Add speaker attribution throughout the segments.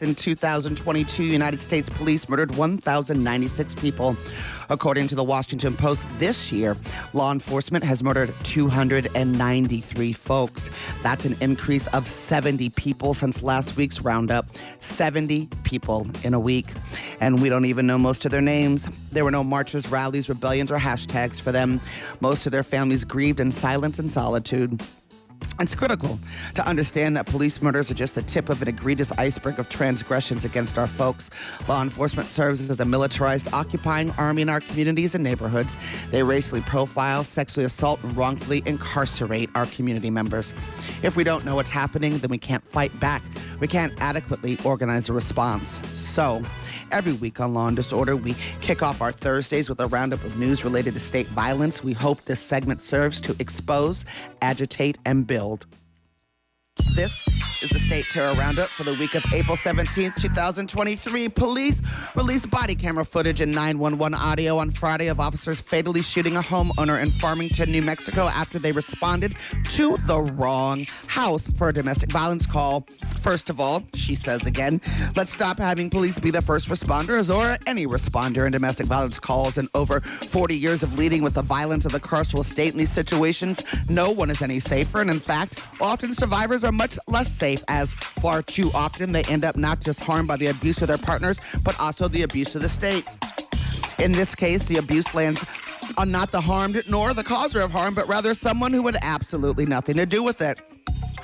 Speaker 1: In 2022, United States police murdered 1,096 people. According to the Washington Post, this year, law enforcement has murdered 293 folks. That's an increase of 70 people since last week's roundup. 70 people in a week. And we don't even know most of their names. There were no marches, rallies, rebellions, or hashtags for them. Most of their families grieved in silence and solitude. It's critical to understand that police murders are just the tip of an egregious iceberg of transgressions against our folks. Law enforcement serves as a militarized, occupying army in our communities and neighborhoods. They racially profile, sexually assault, and wrongfully incarcerate our community members. If we don't know what's happening, then we can't fight back. We can't adequately organize a response. So, Every week on Law and Disorder, we kick off our Thursdays with a roundup of news related to state violence. We hope this segment serves to expose, agitate, and build. This is the State Terror Roundup for the week of April 17th, 2023. Police released body camera footage and 911 audio on Friday of officers fatally shooting a homeowner in Farmington, New Mexico after they responded to the wrong house for a domestic violence call. First of all, she says again, let's stop having police be the first responders or any responder in domestic violence calls. In over 40 years of leading with the violence of the carceral state in these situations, no one is any safer. And in fact, often survivors are much less safe as far too often they end up not just harmed by the abuse of their partners, but also the abuse of the state. In this case, the abuse lands on not the harmed nor the causer of harm, but rather someone who had absolutely nothing to do with it.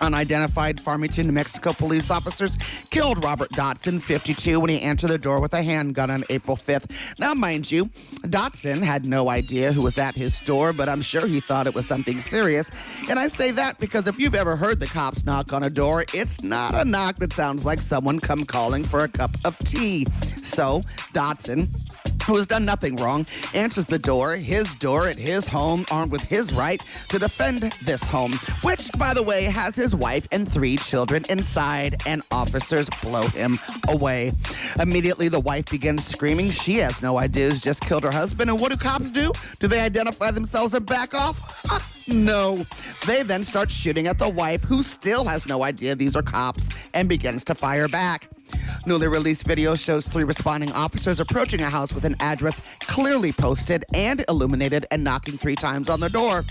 Speaker 1: Unidentified Farmington, New Mexico police officers killed Robert Dotson, 52, when he entered the door with a handgun on April 5th. Now, mind you, Dotson had no idea who was at his door, but I'm sure he thought it was something serious. And I say that because if you've ever heard the cops knock on a door, it's not a knock that sounds like someone come calling for a cup of tea. So, Dotson who has done nothing wrong, answers the door, his door at his home, armed with his right to defend this home, which, by the way, has his wife and three children inside, and officers blow him away. Immediately, the wife begins screaming. She has no idea who's just killed her husband. And what do cops do? Do they identify themselves and back off? No. They then start shooting at the wife, who still has no idea these are cops, and begins to fire back. Newly released video shows three responding officers approaching a house with an address clearly posted and illuminated and knocking three times on the door.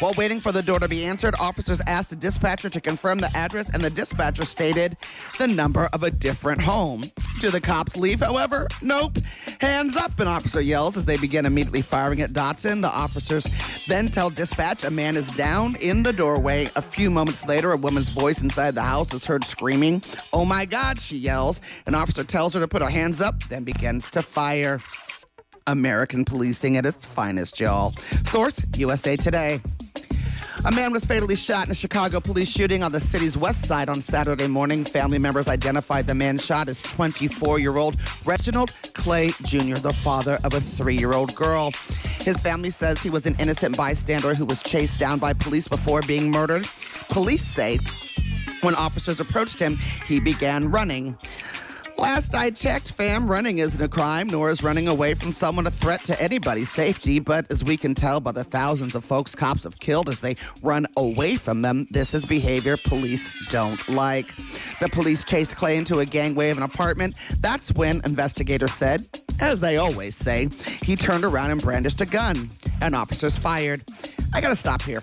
Speaker 1: While waiting for the door to be answered, officers asked the dispatcher to confirm the address, and the dispatcher stated the number of a different home. Do the cops leave, however? Nope. Hands up, an officer yells as they begin immediately firing at Dotson. The officers then tell dispatch a man is down in the doorway. A few moments later, a woman's voice inside the house is heard screaming. Oh my God, she yells. An officer tells her to put her hands up, then begins to fire. American policing at its finest, y'all. Source USA Today. A man was fatally shot in a Chicago police shooting on the city's west side on Saturday morning. Family members identified the man shot as 24 year old Reginald Clay Jr., the father of a three year old girl. His family says he was an innocent bystander who was chased down by police before being murdered. Police say when officers approached him, he began running. Last I checked, fam, running isn't a crime, nor is running away from someone a threat to anybody's safety. But as we can tell by the thousands of folks cops have killed as they run away from them, this is behavior police don't like. The police chased Clay into a gangway of an apartment. That's when investigators said, as they always say, he turned around and brandished a gun, and officers fired. I gotta stop here.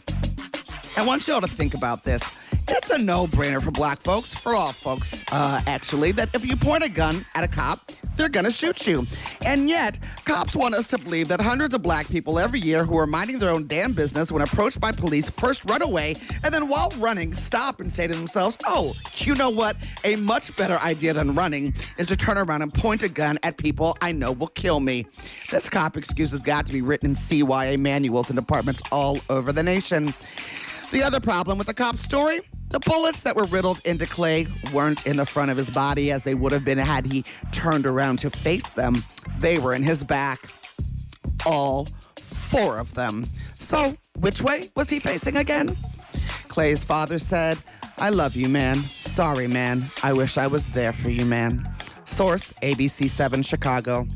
Speaker 1: I want y'all to think about this. It's a no brainer for black folks, for all folks, uh, actually, that if you point a gun at a cop, they're gonna shoot you. And yet, cops want us to believe that hundreds of black people every year who are minding their own damn business when approached by police first run away and then while running stop and say to themselves, oh, you know what? A much better idea than running is to turn around and point a gun at people I know will kill me. This cop excuse has got to be written in CYA manuals in departments all over the nation. The other problem with the cop story the bullets that were riddled into Clay weren't in the front of his body as they would have been had he turned around to face them. They were in his back. All four of them. So, which way was he facing again? Clay's father said, I love you, man. Sorry, man. I wish I was there for you, man. Source ABC 7 Chicago.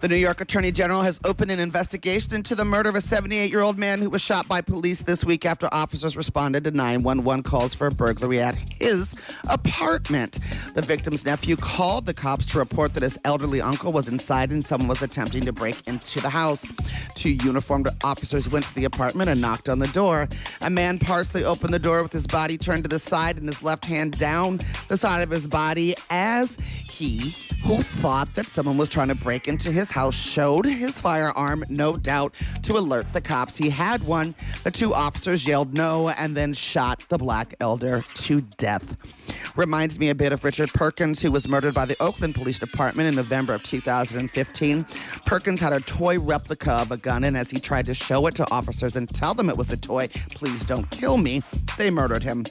Speaker 1: The New York Attorney General has opened an investigation into the murder of a 78 year old man who was shot by police this week after officers responded to 911 calls for a burglary at his apartment. The victim's nephew called the cops to report that his elderly uncle was inside and someone was attempting to break into the house. Two uniformed officers went to the apartment and knocked on the door. A man partially opened the door with his body turned to the side and his left hand down the side of his body as he who thought that someone was trying to break into his house showed his firearm, no doubt, to alert the cops. He had one. The two officers yelled no and then shot the black elder to death. Reminds me a bit of Richard Perkins, who was murdered by the Oakland Police Department in November of 2015. Perkins had a toy replica of a gun, and as he tried to show it to officers and tell them it was a toy, please don't kill me, they murdered him.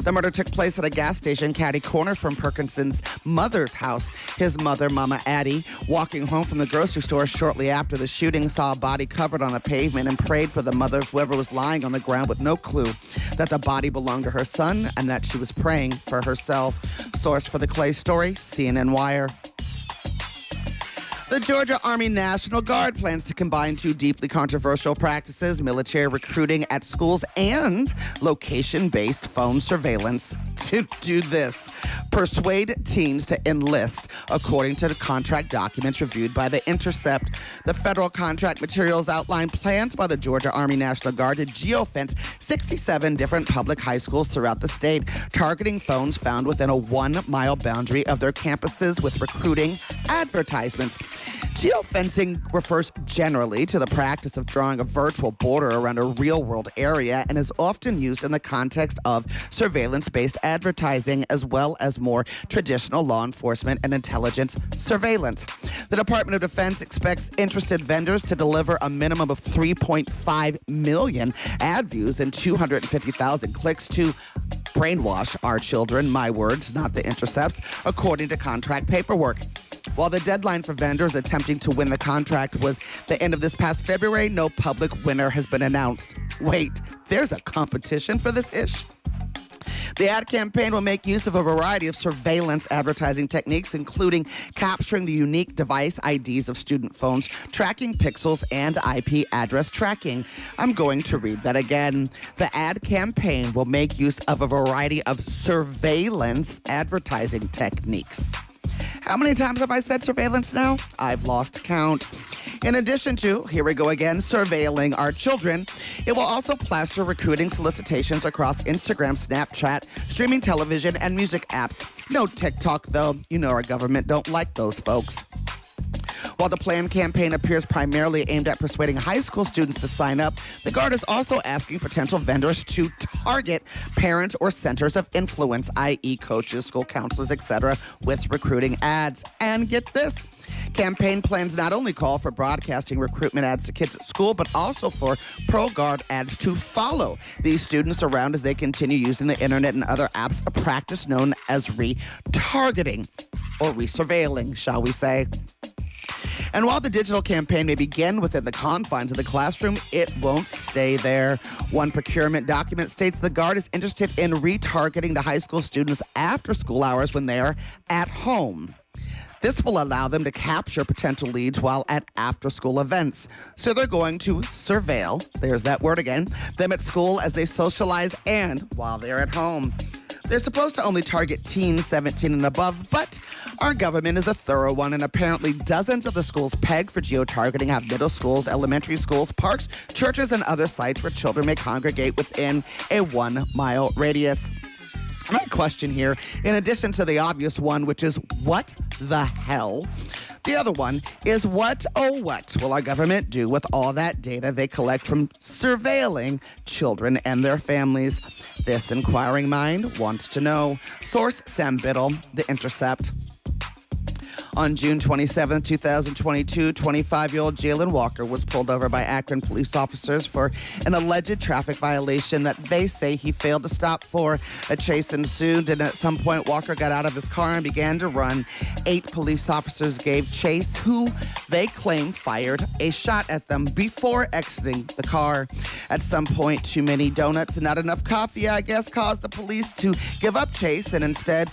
Speaker 1: The murder took place at a gas station caddy corner from Perkins's mother's house. His mother, Mama Addie, walking home from the grocery store shortly after the shooting, saw a body covered on the pavement and prayed for the mother of whoever was lying on the ground with no clue that the body belonged to her son and that she was praying for herself. Source for the Clay story, CNN Wire. The Georgia Army National Guard plans to combine two deeply controversial practices military recruiting at schools and location based phone surveillance to do this. Persuade teens to enlist, according to the contract documents reviewed by The Intercept. The federal contract materials outline plans by the Georgia Army National Guard to geofence 67 different public high schools throughout the state, targeting phones found within a one mile boundary of their campuses with recruiting advertisements. Geofencing refers generally to the practice of drawing a virtual border around a real world area and is often used in the context of surveillance based advertising as well as more traditional law enforcement and intelligence surveillance. The Department of Defense expects interested vendors to deliver a minimum of 3.5 million ad views and 250,000 clicks to brainwash our children, my words, not the intercepts, according to contract paperwork. While the deadline for vendors attempting to win the contract was the end of this past February, no public winner has been announced. Wait, there's a competition for this ish? The ad campaign will make use of a variety of surveillance advertising techniques, including capturing the unique device IDs of student phones, tracking pixels, and IP address tracking. I'm going to read that again. The ad campaign will make use of a variety of surveillance advertising techniques. How many times have I said surveillance now? I've lost count. In addition to, here we go again, surveilling our children, it will also plaster recruiting solicitations across Instagram, Snapchat, streaming television, and music apps. No TikTok, though. You know our government don't like those folks. While the planned campaign appears primarily aimed at persuading high school students to sign up, the Guard is also asking potential vendors to target parents or centers of influence, i.e., coaches, school counselors, etc., with recruiting ads. And get this Campaign plans not only call for broadcasting recruitment ads to kids at school, but also for ProGuard ads to follow these students around as they continue using the internet and other apps, a practice known as retargeting or resurveilling, shall we say. And while the digital campaign may begin within the confines of the classroom, it won't stay there. One procurement document states the Guard is interested in retargeting the high school students after school hours when they're at home. This will allow them to capture potential leads while at after school events. So they're going to surveil, there's that word again, them at school as they socialize and while they're at home. They're supposed to only target teens 17 and above, but our government is a thorough one, and apparently dozens of the schools pegged for geotargeting have middle schools, elementary schools, parks, churches, and other sites where children may congregate within a one mile radius. My question here, in addition to the obvious one, which is what the hell? The other one is what, oh, what will our government do with all that data they collect from surveilling children and their families? This inquiring mind wants to know. Source Sam Biddle, The Intercept. On June 27, 2022, 25 year old Jayland Walker was pulled over by Akron police officers for an alleged traffic violation that they say he failed to stop for. A chase ensued, and at some point, Walker got out of his car and began to run. Eight police officers gave chase, who they claim fired a shot at them before exiting the car. At some point, too many donuts and not enough coffee, I guess, caused the police to give up chase and instead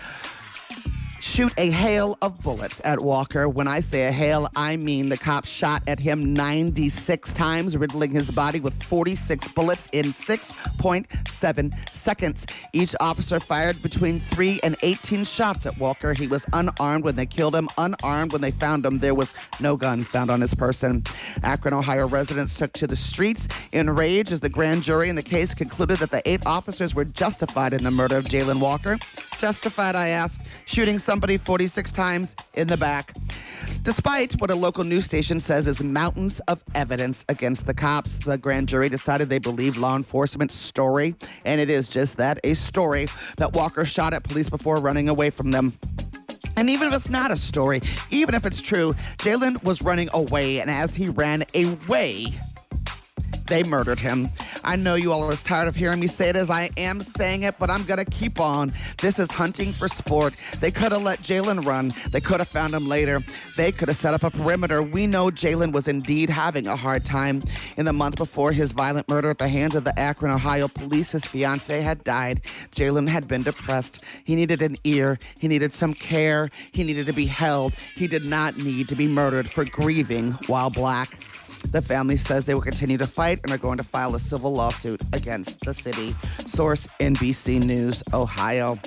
Speaker 1: shoot a hail of bullets at Walker. When I say a hail, I mean the cops shot at him 96 times, riddling his body with 46 bullets in 6.7 seconds. Each officer fired between 3 and 18 shots at Walker. He was unarmed when they killed him, unarmed when they found him. There was no gun found on his person. Akron, Ohio residents took to the streets in rage as the grand jury in the case concluded that the eight officers were justified in the murder of Jayland Walker. Justified, I ask, shooting somebody 46 times in the back. Despite what a local news station says is mountains of evidence against the cops, the grand jury decided they believed law enforcement's story, and it is just that a story that Walker shot at police before running away from them. And even if it's not a story, even if it's true, Jayland was running away, and as he ran away, they murdered him. I know you all are as tired of hearing me say it as I am saying it, but I'm to keep on. This is hunting for sport. They could have let Jayland run. They could have found him later. They could have set up a perimeter. We know Jayland was indeed having a hard time. In the month before his violent murder at the hands of the Akron, Ohio police, his fiance had died. Jayland had been depressed. He needed an ear. He needed some care. He needed to be held. He did not need to be murdered for grieving while black. The family says they will continue to fight and are going to file a civil lawsuit against the city. Source NBC News, Ohio.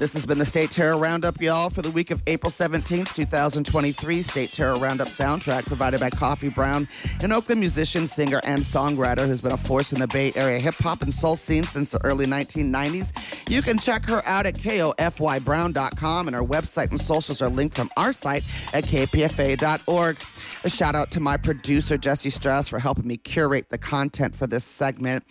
Speaker 1: This has been the State Terror Roundup, y'all, for the week of April 17th, 2023. State Terror Roundup soundtrack provided by Kofy Brown, an Oakland musician, singer, and songwriter who's been a force in the Bay Area hip hop and soul scene since the early 1990s. You can check her out at kofybrown.com, and her website and socials are linked from our site at kpfa.org. A shout out to my producer, Jesse Strauss, for helping me curate the content for this segment.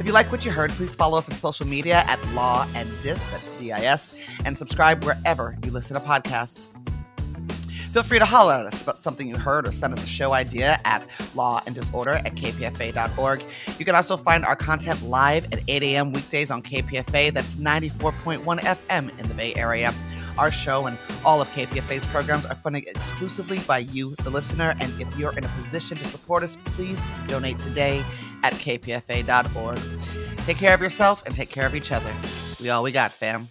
Speaker 1: If you like what you heard, please follow us on social media at Law and Dis, that's D I S, and subscribe wherever you listen to podcasts. Feel free to holler at us about something you heard or send us a show idea at law and disorder at kpfa.org. You can also find our content live at 8 a.m. weekdays on KPFA. That's 94.1 FM in the Bay Area. Our show and all of KPFA's programs are funded exclusively by you, the listener. And if you're in a position to support us, please donate today at kpfa.org. Take care of yourself and take care of each other. We all we got, fam.